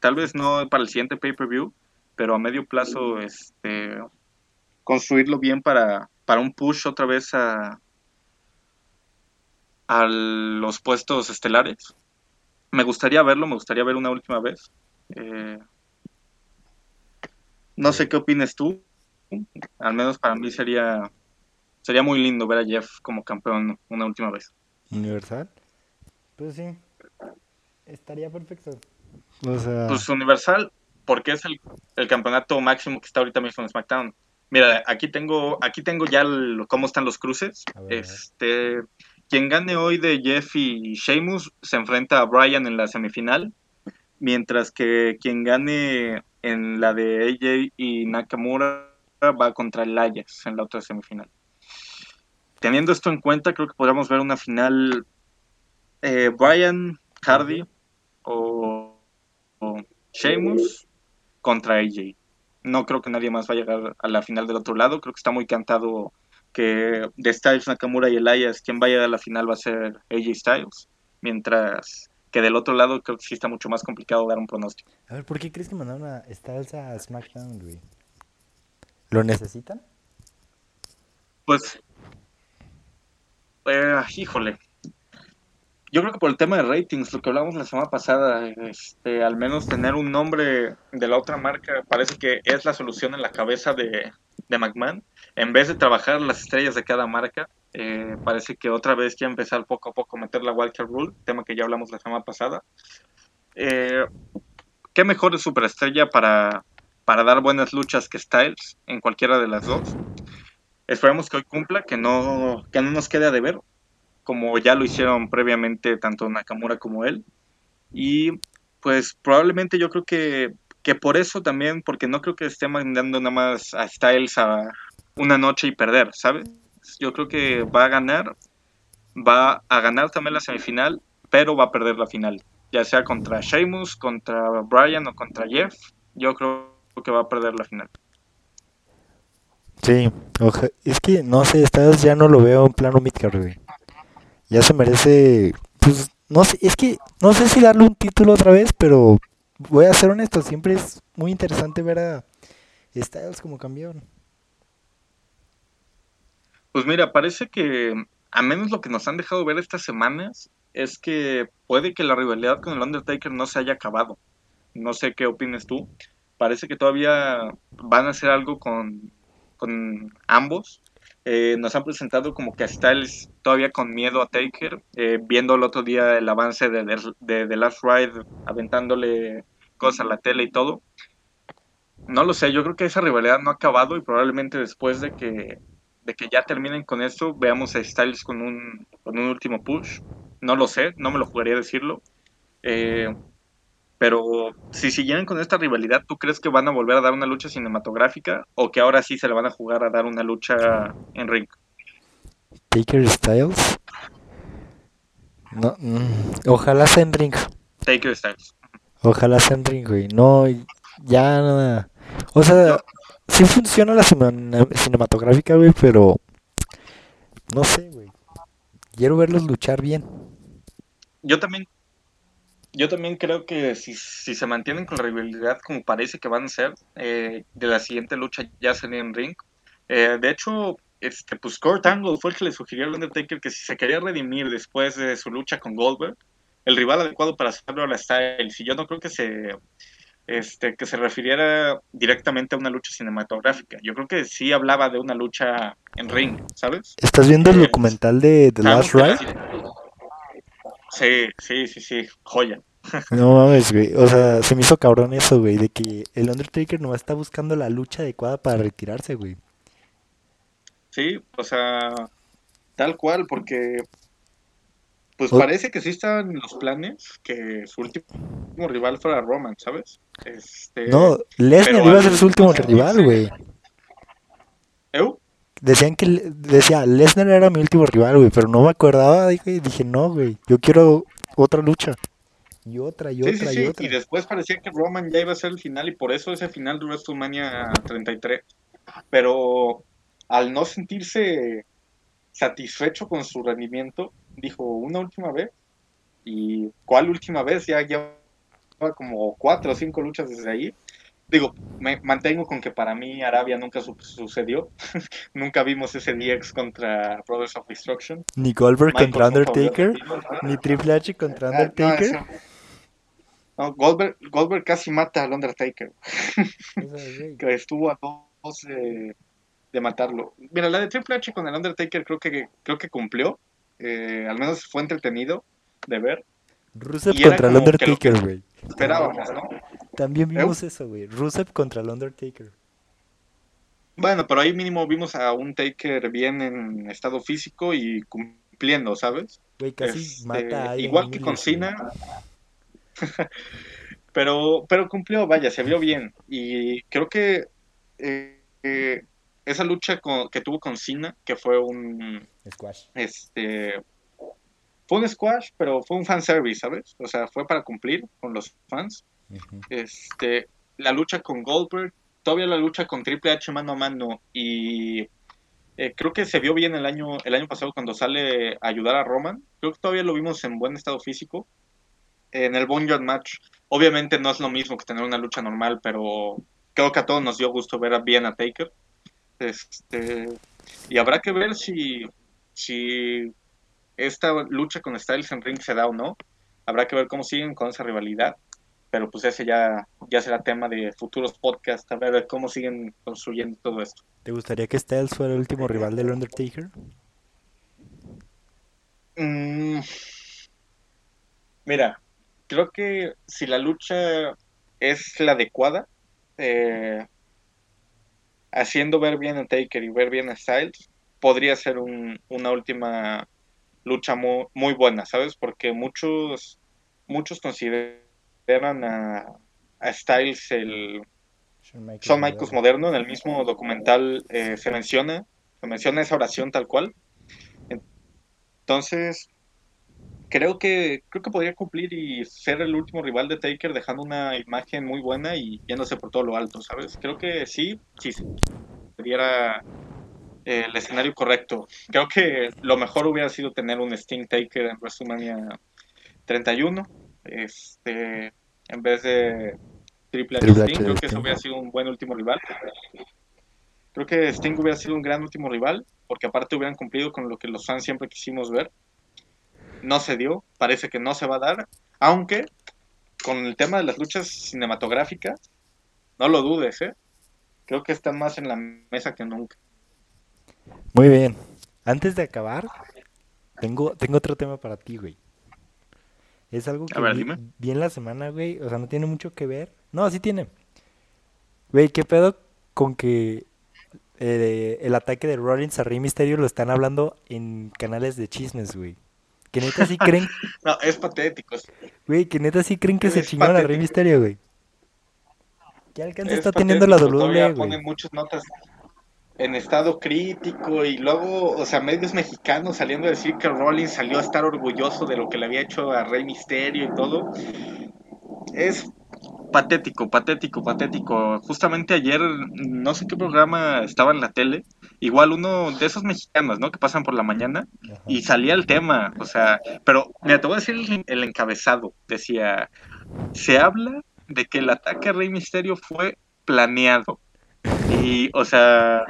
Tal vez no para el siguiente pay-per-view, pero a medio plazo, este, construirlo bien para, para un push otra vez a, a los puestos estelares. Me gustaría verlo, me gustaría ver una última vez. Eh, no sé qué opines tú. Al menos para mí sería sería muy lindo ver a Jeff como campeón una última vez. ¿Universal? Pues sí. Estaría perfecto. O sea... Pues Universal, porque es el, el campeonato máximo que está ahorita mismo en SmackDown. Mira, aquí tengo, aquí tengo ya el- cómo están los cruces. Ver. Este, quien gane hoy de Jeff y Sheamus se enfrenta a Bryan en la semifinal, mientras que quien gane en la de AJ y Nakamura va contra Elias en la otra semifinal. Teniendo esto en cuenta, creo que podríamos ver una final eh, Bryan, Hardy o, o Sheamus contra AJ. No creo que nadie más va a llegar a la final del otro lado. Creo que está muy cantado que de Styles, Nakamura y Elias, quien vaya a la final va a ser AJ Styles. Mientras que del otro lado creo que sí está mucho más complicado dar un pronóstico. A ver, ¿por qué crees que mandaron a Styles a SmackDown, güey? ¿Lo necesitan? Pues, eh, híjole. Yo creo que por el tema de ratings, lo que hablamos la semana pasada, este, al menos tener un nombre de la otra marca parece que es la solución en la cabeza de, de McMahon. En vez de trabajar las estrellas de cada marca, eh, parece que otra vez ya empezar poco a poco a meter la Wildcard Rule, tema que ya hablamos la semana pasada. Eh, ¿Qué mejor superestrella para, para dar buenas luchas que Styles en cualquiera de las dos? esperemos que hoy cumpla, que no, que no nos quede a deber, como ya lo hicieron previamente tanto Nakamura como él. Y pues probablemente yo creo que, que por eso también, porque no creo que esté mandando nada más a Styles a una noche y perder, ¿sabes? Yo creo que va a ganar, va a ganar también la semifinal, pero va a perder la final, ya sea contra Sheamus, contra Brian o contra Jeff, yo creo que va a perder la final. Sí, es que no sé, ya no lo veo en plano midcard, güey. Ya se merece, pues, no sé, es que no sé si darle un título otra vez, pero voy a ser honesto, siempre es muy interesante ver a Styles como campeón. Pues mira, parece que a menos lo que nos han dejado ver estas semanas es que puede que la rivalidad con el Undertaker no se haya acabado. No sé qué opinas tú. Parece que todavía van a hacer algo con, con ambos. Eh, nos han presentado como que a Styles todavía con miedo a Taker, eh, viendo el otro día el avance de, de, de The Last Ride, aventándole cosas a la tele y todo. No lo sé, yo creo que esa rivalidad no ha acabado y probablemente después de que de que ya terminen con esto, veamos a Styles con un, con un último push. No lo sé, no me lo jugaría decirlo. Eh, pero si siguieran con esta rivalidad, ¿tú crees que van a volver a dar una lucha cinematográfica o que ahora sí se le van a jugar a dar una lucha en ring? Taker Styles. No, mm, ojalá sea en ring. Taker Styles. Ojalá sea en ring, güey. No, ya nada. O sea, sí funciona la cinematográfica, güey, pero no sé, güey. Quiero verlos luchar bien. Yo también, yo también creo que si, si se mantienen con la rivalidad como parece que van a ser, eh, de la siguiente lucha ya sería en ring. Eh, de hecho, este, pues Kurt Angle fue el que le sugirió al Undertaker que si se quería redimir después de su lucha con Goldberg, el rival adecuado para hacerlo era Styles. Y yo no creo que se, este, que se refiriera directamente a una lucha cinematográfica. Yo creo que sí hablaba de una lucha en ring, ¿sabes? ¿Estás viendo el Eh, documental de The Last Ride? Sí, sí, sí, sí, joya. No mames, güey. O sea, se me hizo cabrón eso, güey, de que el Undertaker no está buscando la lucha adecuada para retirarse, güey. Sí, o sea, tal cual, porque pues parece que sí en los planes que su último rival fuera Roman, ¿sabes? Este, No, Lesnar iba a ser su último rival, güey. ¿Eu? Decían que, decía, Lesnar era mi último rival, güey, pero no me acordaba, dije, dije, no, güey, yo quiero otra lucha. Y otra, y Sí, otra, sí, y y otra. después parecía que Roman ya iba a ser el final y por eso ese final de WrestleMania 33. Pero al no sentirse satisfecho con su rendimiento, dijo una última vez. ¿Y cuál última vez? Ya lleva como cuatro o cinco luchas desde ahí. Digo, me mantengo con que para mí Arabia nunca su- sucedió. nunca vimos ese DX contra Brothers of Destruction. Ni Goldberg Michael contra Undertaker, ni Triple H contra Ah, no, Undertaker. no, Goldberg, Goldberg casi mata al Undertaker. Que estuvo a dos de, de matarlo. Mira, la de Triple H con el Undertaker creo que creo que cumplió. Eh, al menos fue entretenido de ver. Rusev contra el Undertaker, güey. Esperábamos, ¿no? También vimos eso, güey. Rusev contra el Undertaker. Bueno, pero ahí mínimo vimos a un Taker bien en estado físico y cumpliendo, ¿sabes? Güey, casi Este, mata a igual que con. Cena. pero, pero cumplió, vaya, se vio bien. Y creo que eh, eh, esa lucha con- que tuvo con Cena, que fue un Squash. este fue un squash, pero fue un fanservice, ¿sabes? O sea, fue para cumplir con los fans. Este, la lucha con Goldberg, todavía la lucha con Triple H mano a mano y eh, creo que se vio bien el año el año pasado cuando sale a ayudar a Roman. Creo que todavía lo vimos en buen estado físico. En el Boneyard match, obviamente no es lo mismo que tener una lucha normal, pero creo que a todos nos dio gusto ver a bien a Taker. Este, y habrá que ver si, si esta lucha con Styles en ring se da o no. Habrá que ver cómo siguen con esa rivalidad. Pero pues ese ya, ya será tema de futuros podcasts, a ver cómo siguen construyendo todo esto. ¿Te gustaría que Styles fuera el último rival del Undertaker? Mm, mira, creo que si la lucha es la adecuada, eh, haciendo ver bien a Taker y ver bien a Styles, podría ser un, una última lucha muy, muy, buena, ¿sabes? Porque muchos, muchos consideran a, a Styles el Son Michaels moderno. En el mismo documental eh, se menciona, se menciona esa oración tal cual. Entonces, creo que creo que podría cumplir y ser el último rival de Taker dejando una imagen muy buena y yéndose por todo lo alto, ¿sabes? Creo que sí, sí, sería eh, el escenario correcto. Creo que lo mejor hubiera sido tener un Sting Taker en WrestleMania 31, este, en vez de Triple H Sting. Creo que eso hubiera sido un buen último rival. Creo que Sting hubiera sido un gran último rival, porque aparte hubieran cumplido con lo que los fans siempre quisimos ver no se dio, parece que no se va a dar, aunque con el tema de las luchas cinematográficas, no lo dudes, ¿eh? Creo que están más en la mesa que nunca. Muy bien. Antes de acabar, tengo, tengo otro tema para ti, güey. Es algo que vi, en la semana, güey. O sea, no tiene mucho que ver. No, sí tiene. Güey, ¿qué pedo con que eh, el ataque de Rollins a Rey Mysterio lo están hablando en canales de chismes, güey? Que neta sí creen. no, es patético. Güey, que neta sí creen que se chingaron a Rey Misterio, güey. ¿Qué alcance está teniendo la WWE, güey? ponen muchas notas en estado crítico y luego, o sea, medios mexicanos saliendo a decir que Rollins salió a estar orgulloso de lo que le había hecho a Rey Misterio y todo. Es patético, patético, patético. Justamente ayer, no sé qué programa estaba en la tele, igual uno de esos mexicanos, ¿no? Que pasan por la mañana y salía el tema, o sea, pero mira, te voy a decir el, encabezado. Decía, se habla de que el ataque a Rey Misterio fue planeado. Y, o sea,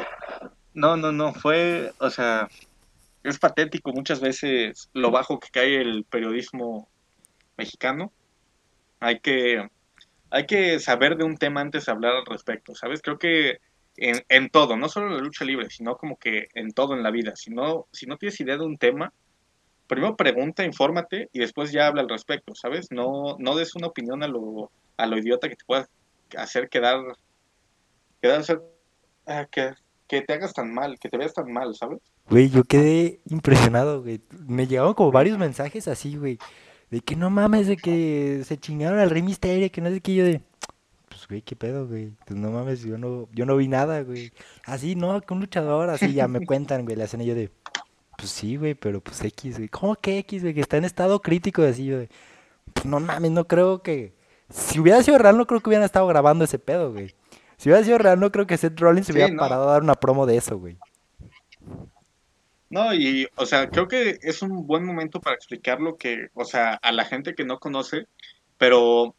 no, no, no, fue, o sea, es patético muchas veces lo bajo que cae el periodismo mexicano. Hay que hay que saber de un tema antes de hablar al respecto, ¿sabes? Creo que en, en, todo, no solo en la lucha libre, sino como que en todo en la vida. Si no, si no tienes idea de un tema, primero pregunta, infórmate y después ya habla al respecto, ¿sabes? No, no des una opinión a lo, a lo idiota que te pueda hacer quedar, quedar ah, que, que te hagas tan mal, que te veas tan mal, ¿sabes? Güey, yo quedé impresionado, güey. Me llegaron como varios mensajes así, güey. De que no mames, de que se chingaron al Rey Misterio, que no sé qué yo de. Pues güey, qué pedo, güey. Pues no mames, yo no, yo no vi nada, güey. Así, no, que un luchador, así ya me cuentan, güey. Le hacen ellos de. Pues sí, güey, pero pues X, güey. ¿Cómo que X, güey? Que está en estado crítico, así, güey. Pues no mames, no creo que. Si hubiera sido real, no creo que hubieran estado grabando ese pedo, güey. Si hubiera sido real, no creo que Seth Rollins se hubiera parado a dar una promo de eso, güey. No, y, o sea, creo que es un buen momento para explicar lo que, o sea, a la gente que no conoce, pero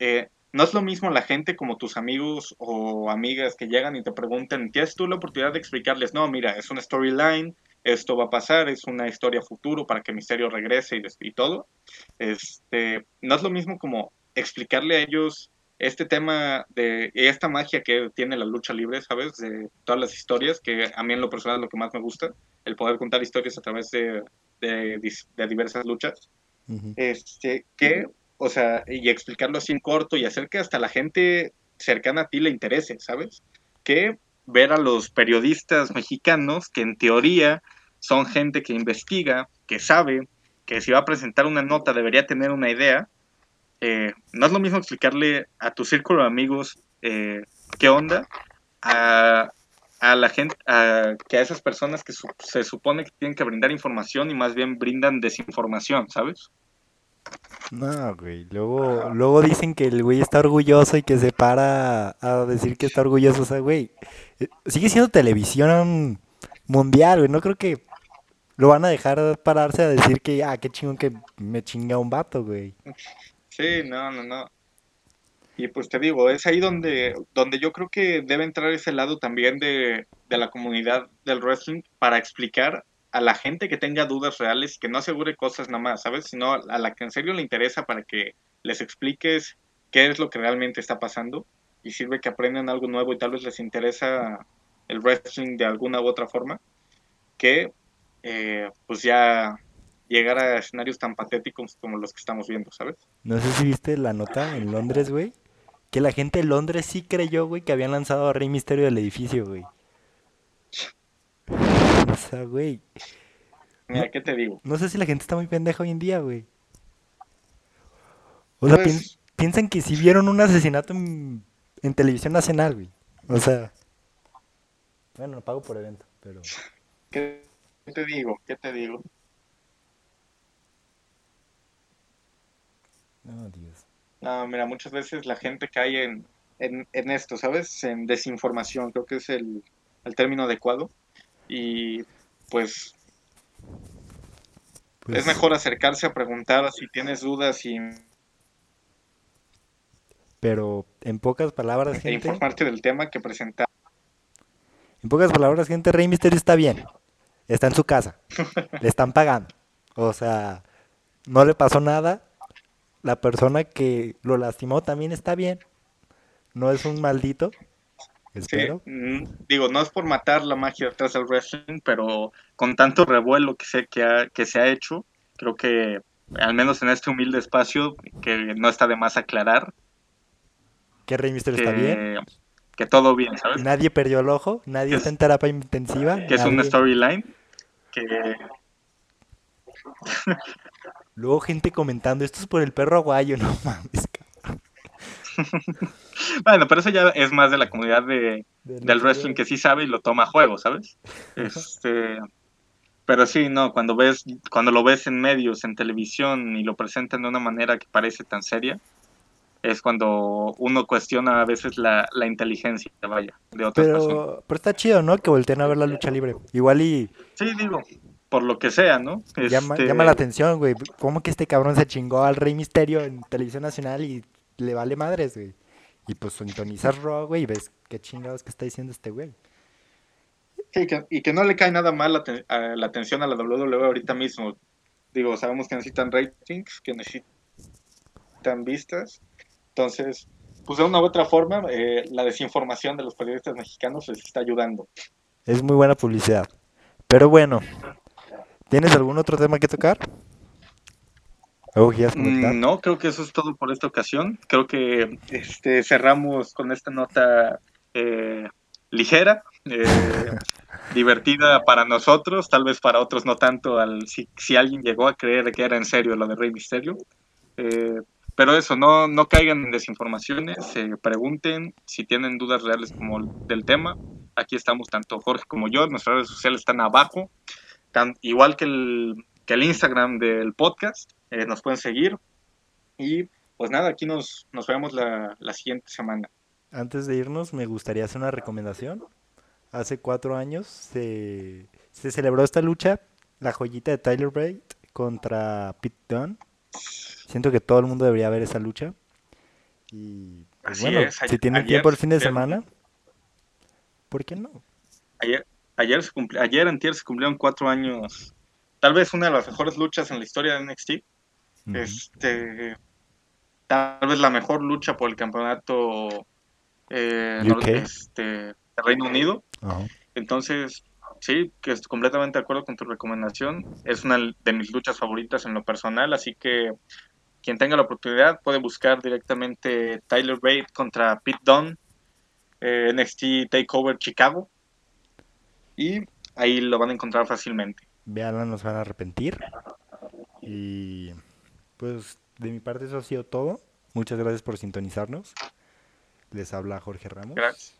eh, no es lo mismo la gente como tus amigos o amigas que llegan y te preguntan, ¿tienes tú la oportunidad de explicarles? No, mira, es una storyline, esto va a pasar, es una historia futuro para que Misterio regrese y, y todo. Este, no es lo mismo como explicarle a ellos este tema de esta magia que tiene la lucha libre, ¿sabes? De todas las historias, que a mí en lo personal es lo que más me gusta el poder contar historias a través de, diversas luchas. este, que, o sea, y explicarlo así en corto y hacer que hasta la gente cercana a ti le interese, ¿sabes? Que ver a los periodistas mexicanos que en teoría son gente que investiga, que sabe, que si va a presentar una nota debería tener una idea. Eh, no es lo mismo explicarle a tu círculo de amigos eh, qué onda a, a la gente, a, que a esas personas que se supone que tienen que brindar información y más bien brindan desinformación, ¿sabes? No, güey. Luego, luego dicen que el güey está orgulloso y que se para a decir que está orgulloso. O sea, güey, eh, sigue siendo televisión mundial, güey. No creo que lo van a dejar pararse a decir que, ah, qué chingón que me chinga un vato, güey. Sí, no, no, no. Y pues te digo, es ahí donde, donde yo creo que debe entrar ese lado también de, la comunidad del wrestling para explicar a la gente que tenga dudas reales, que no asegure cosas nada más, ¿sabes? Sino a la que en serio le interesa para que les expliques qué es lo que realmente está pasando y sirve que aprendan algo nuevo y tal vez les interesa el wrestling de alguna u otra forma, que eh, pues ya llegar a escenarios tan patéticos como los que estamos viendo, ¿sabes? No sé si viste la nota en Londres, güey, que la gente de Londres sí creyó, güey, que habían lanzado a Rey Misterio del edificio, güey. O sea, güey. Mira, ¿qué te digo? No sé si la gente está muy pendeja hoy en día, güey. O sea, Pues- pi- piensan que si vieron un asesinato en, en televisión nacional, güey. O sea. Bueno, lo pago por evento, pero. ¿Qué te digo? ¿Qué te digo? No, Dios. No, mira, muchas veces la gente cae en, en, en esto, ¿sabes? En desinformación, creo que es el, el término adecuado. Y pues Pues, es mejor acercarse a preguntar si tienes dudas y, e Pero en pocas palabras, gente. informarte del tema que presentar. En pocas palabras, gente, Rey Misterio está bien. Está en su casa. Le están pagando. O sea, no le pasó nada. La persona que lo lastimó también está bien. No es un maldito. Sí, Espero. mm, digo, no es por matar la magia detrás del wrestling, pero con tanto revuelo que se, que, ha- que se ha hecho, creo que al menos en este humilde espacio, que no está de más aclarar, Que Rey Misterio está bien. que, todo bien, ¿sabes? Nadie perdió el ojo. Nadie Que está es- en terapia intensiva. Que es una storyline que Luego gente comentando, esto es por el perro aguayo. No mames, cabrón. Bueno, pero eso ya es más de la comunidad de, De del wrestling que sí sabe y lo toma a juego, ¿sabes? Este, pero sí, no, cuando ves, cuando lo ves en medios, en televisión y lo presentan de una manera que parece tan seria, es cuando uno cuestiona a veces la, la inteligencia, vaya, de otras personas. Pero, pero está chido, ¿no? Que volteen a ver la lucha libre. Igual y Sí, digo, por lo que sea, ¿no? llama, Este, llama la atención, güey. ¿Cómo que este cabrón se chingó al Rey Misterio en televisión nacional y le vale madres, güey? Y pues sintonizas Raw, güey, y ves qué chingados que está diciendo este güey. Sí, que- y que no le cae nada mal la, aten- a- la atención a la WWE ahorita mismo. Digo, sabemos que necesitan ratings, que necesitan vistas. Entonces, pues de una u otra forma, eh, la desinformación de los periodistas mexicanos les está ayudando. Es muy buena publicidad. Pero bueno, ¿tienes algún otro tema que tocar? Mm, No, creo que eso es todo por esta ocasión. Creo que este, cerramos con esta nota eh, ligera, eh, divertida para nosotros, tal vez para otros no tanto, al, si, si alguien llegó a creer que era en serio lo de Rey Misterio. Eh, pero eso, no, no caigan en desinformaciones, pregunten si tienen dudas reales como del tema. Aquí estamos tanto Jorge como yo, nuestras redes sociales están abajo, tan, igual que el, que el Instagram del podcast, eh, nos pueden seguir. Y pues nada, aquí nos, nos vemos la, la siguiente semana. Antes de irnos, me gustaría hacer una recomendación. Hace cuatro años se, se celebró esta lucha, la joyita de Tyler Bate contra Pete Dunne. Siento que todo el mundo debería ver esa lucha. Y pues, Así bueno, es, si ayer- tienen ayer tiempo el fin de semana, ¿por qué no? Ayer, ayer, se cumpli- ayer antier se cumplieron cuatro años, tal vez una de las mejores luchas en la historia de NXT. Este tal vez la mejor lucha por el campeonato eh, este, de Reino Unido. Entonces, sí, que estoy completamente de acuerdo con tu recomendación. Es una de mis luchas favoritas en lo personal, así que quien tenga la oportunidad puede buscar directamente Tyler Bate contra Pete Dunne, eh, NXT Takeover Chicago, y ahí lo van a encontrar fácilmente. Veanla, nos van a arrepentir. Y pues de mi parte eso ha sido todo. Muchas gracias por sintonizarnos. Les habla Jorge Ramos. Gracias.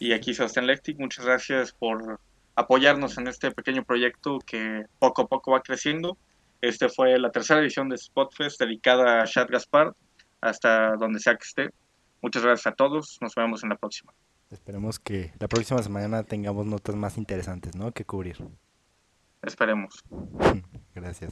Y aquí Sebastián Lectic, muchas gracias por apoyarnos en este pequeño proyecto que poco a poco va creciendo. Este fue la tercera edición de Spotfest dedicada a Shad Gaspar, hasta donde sea que esté. Muchas gracias a todos, nos vemos en la próxima. Esperemos que la próxima semana tengamos notas más interesantes, ¿no? Que cubrir. Esperemos. Gracias.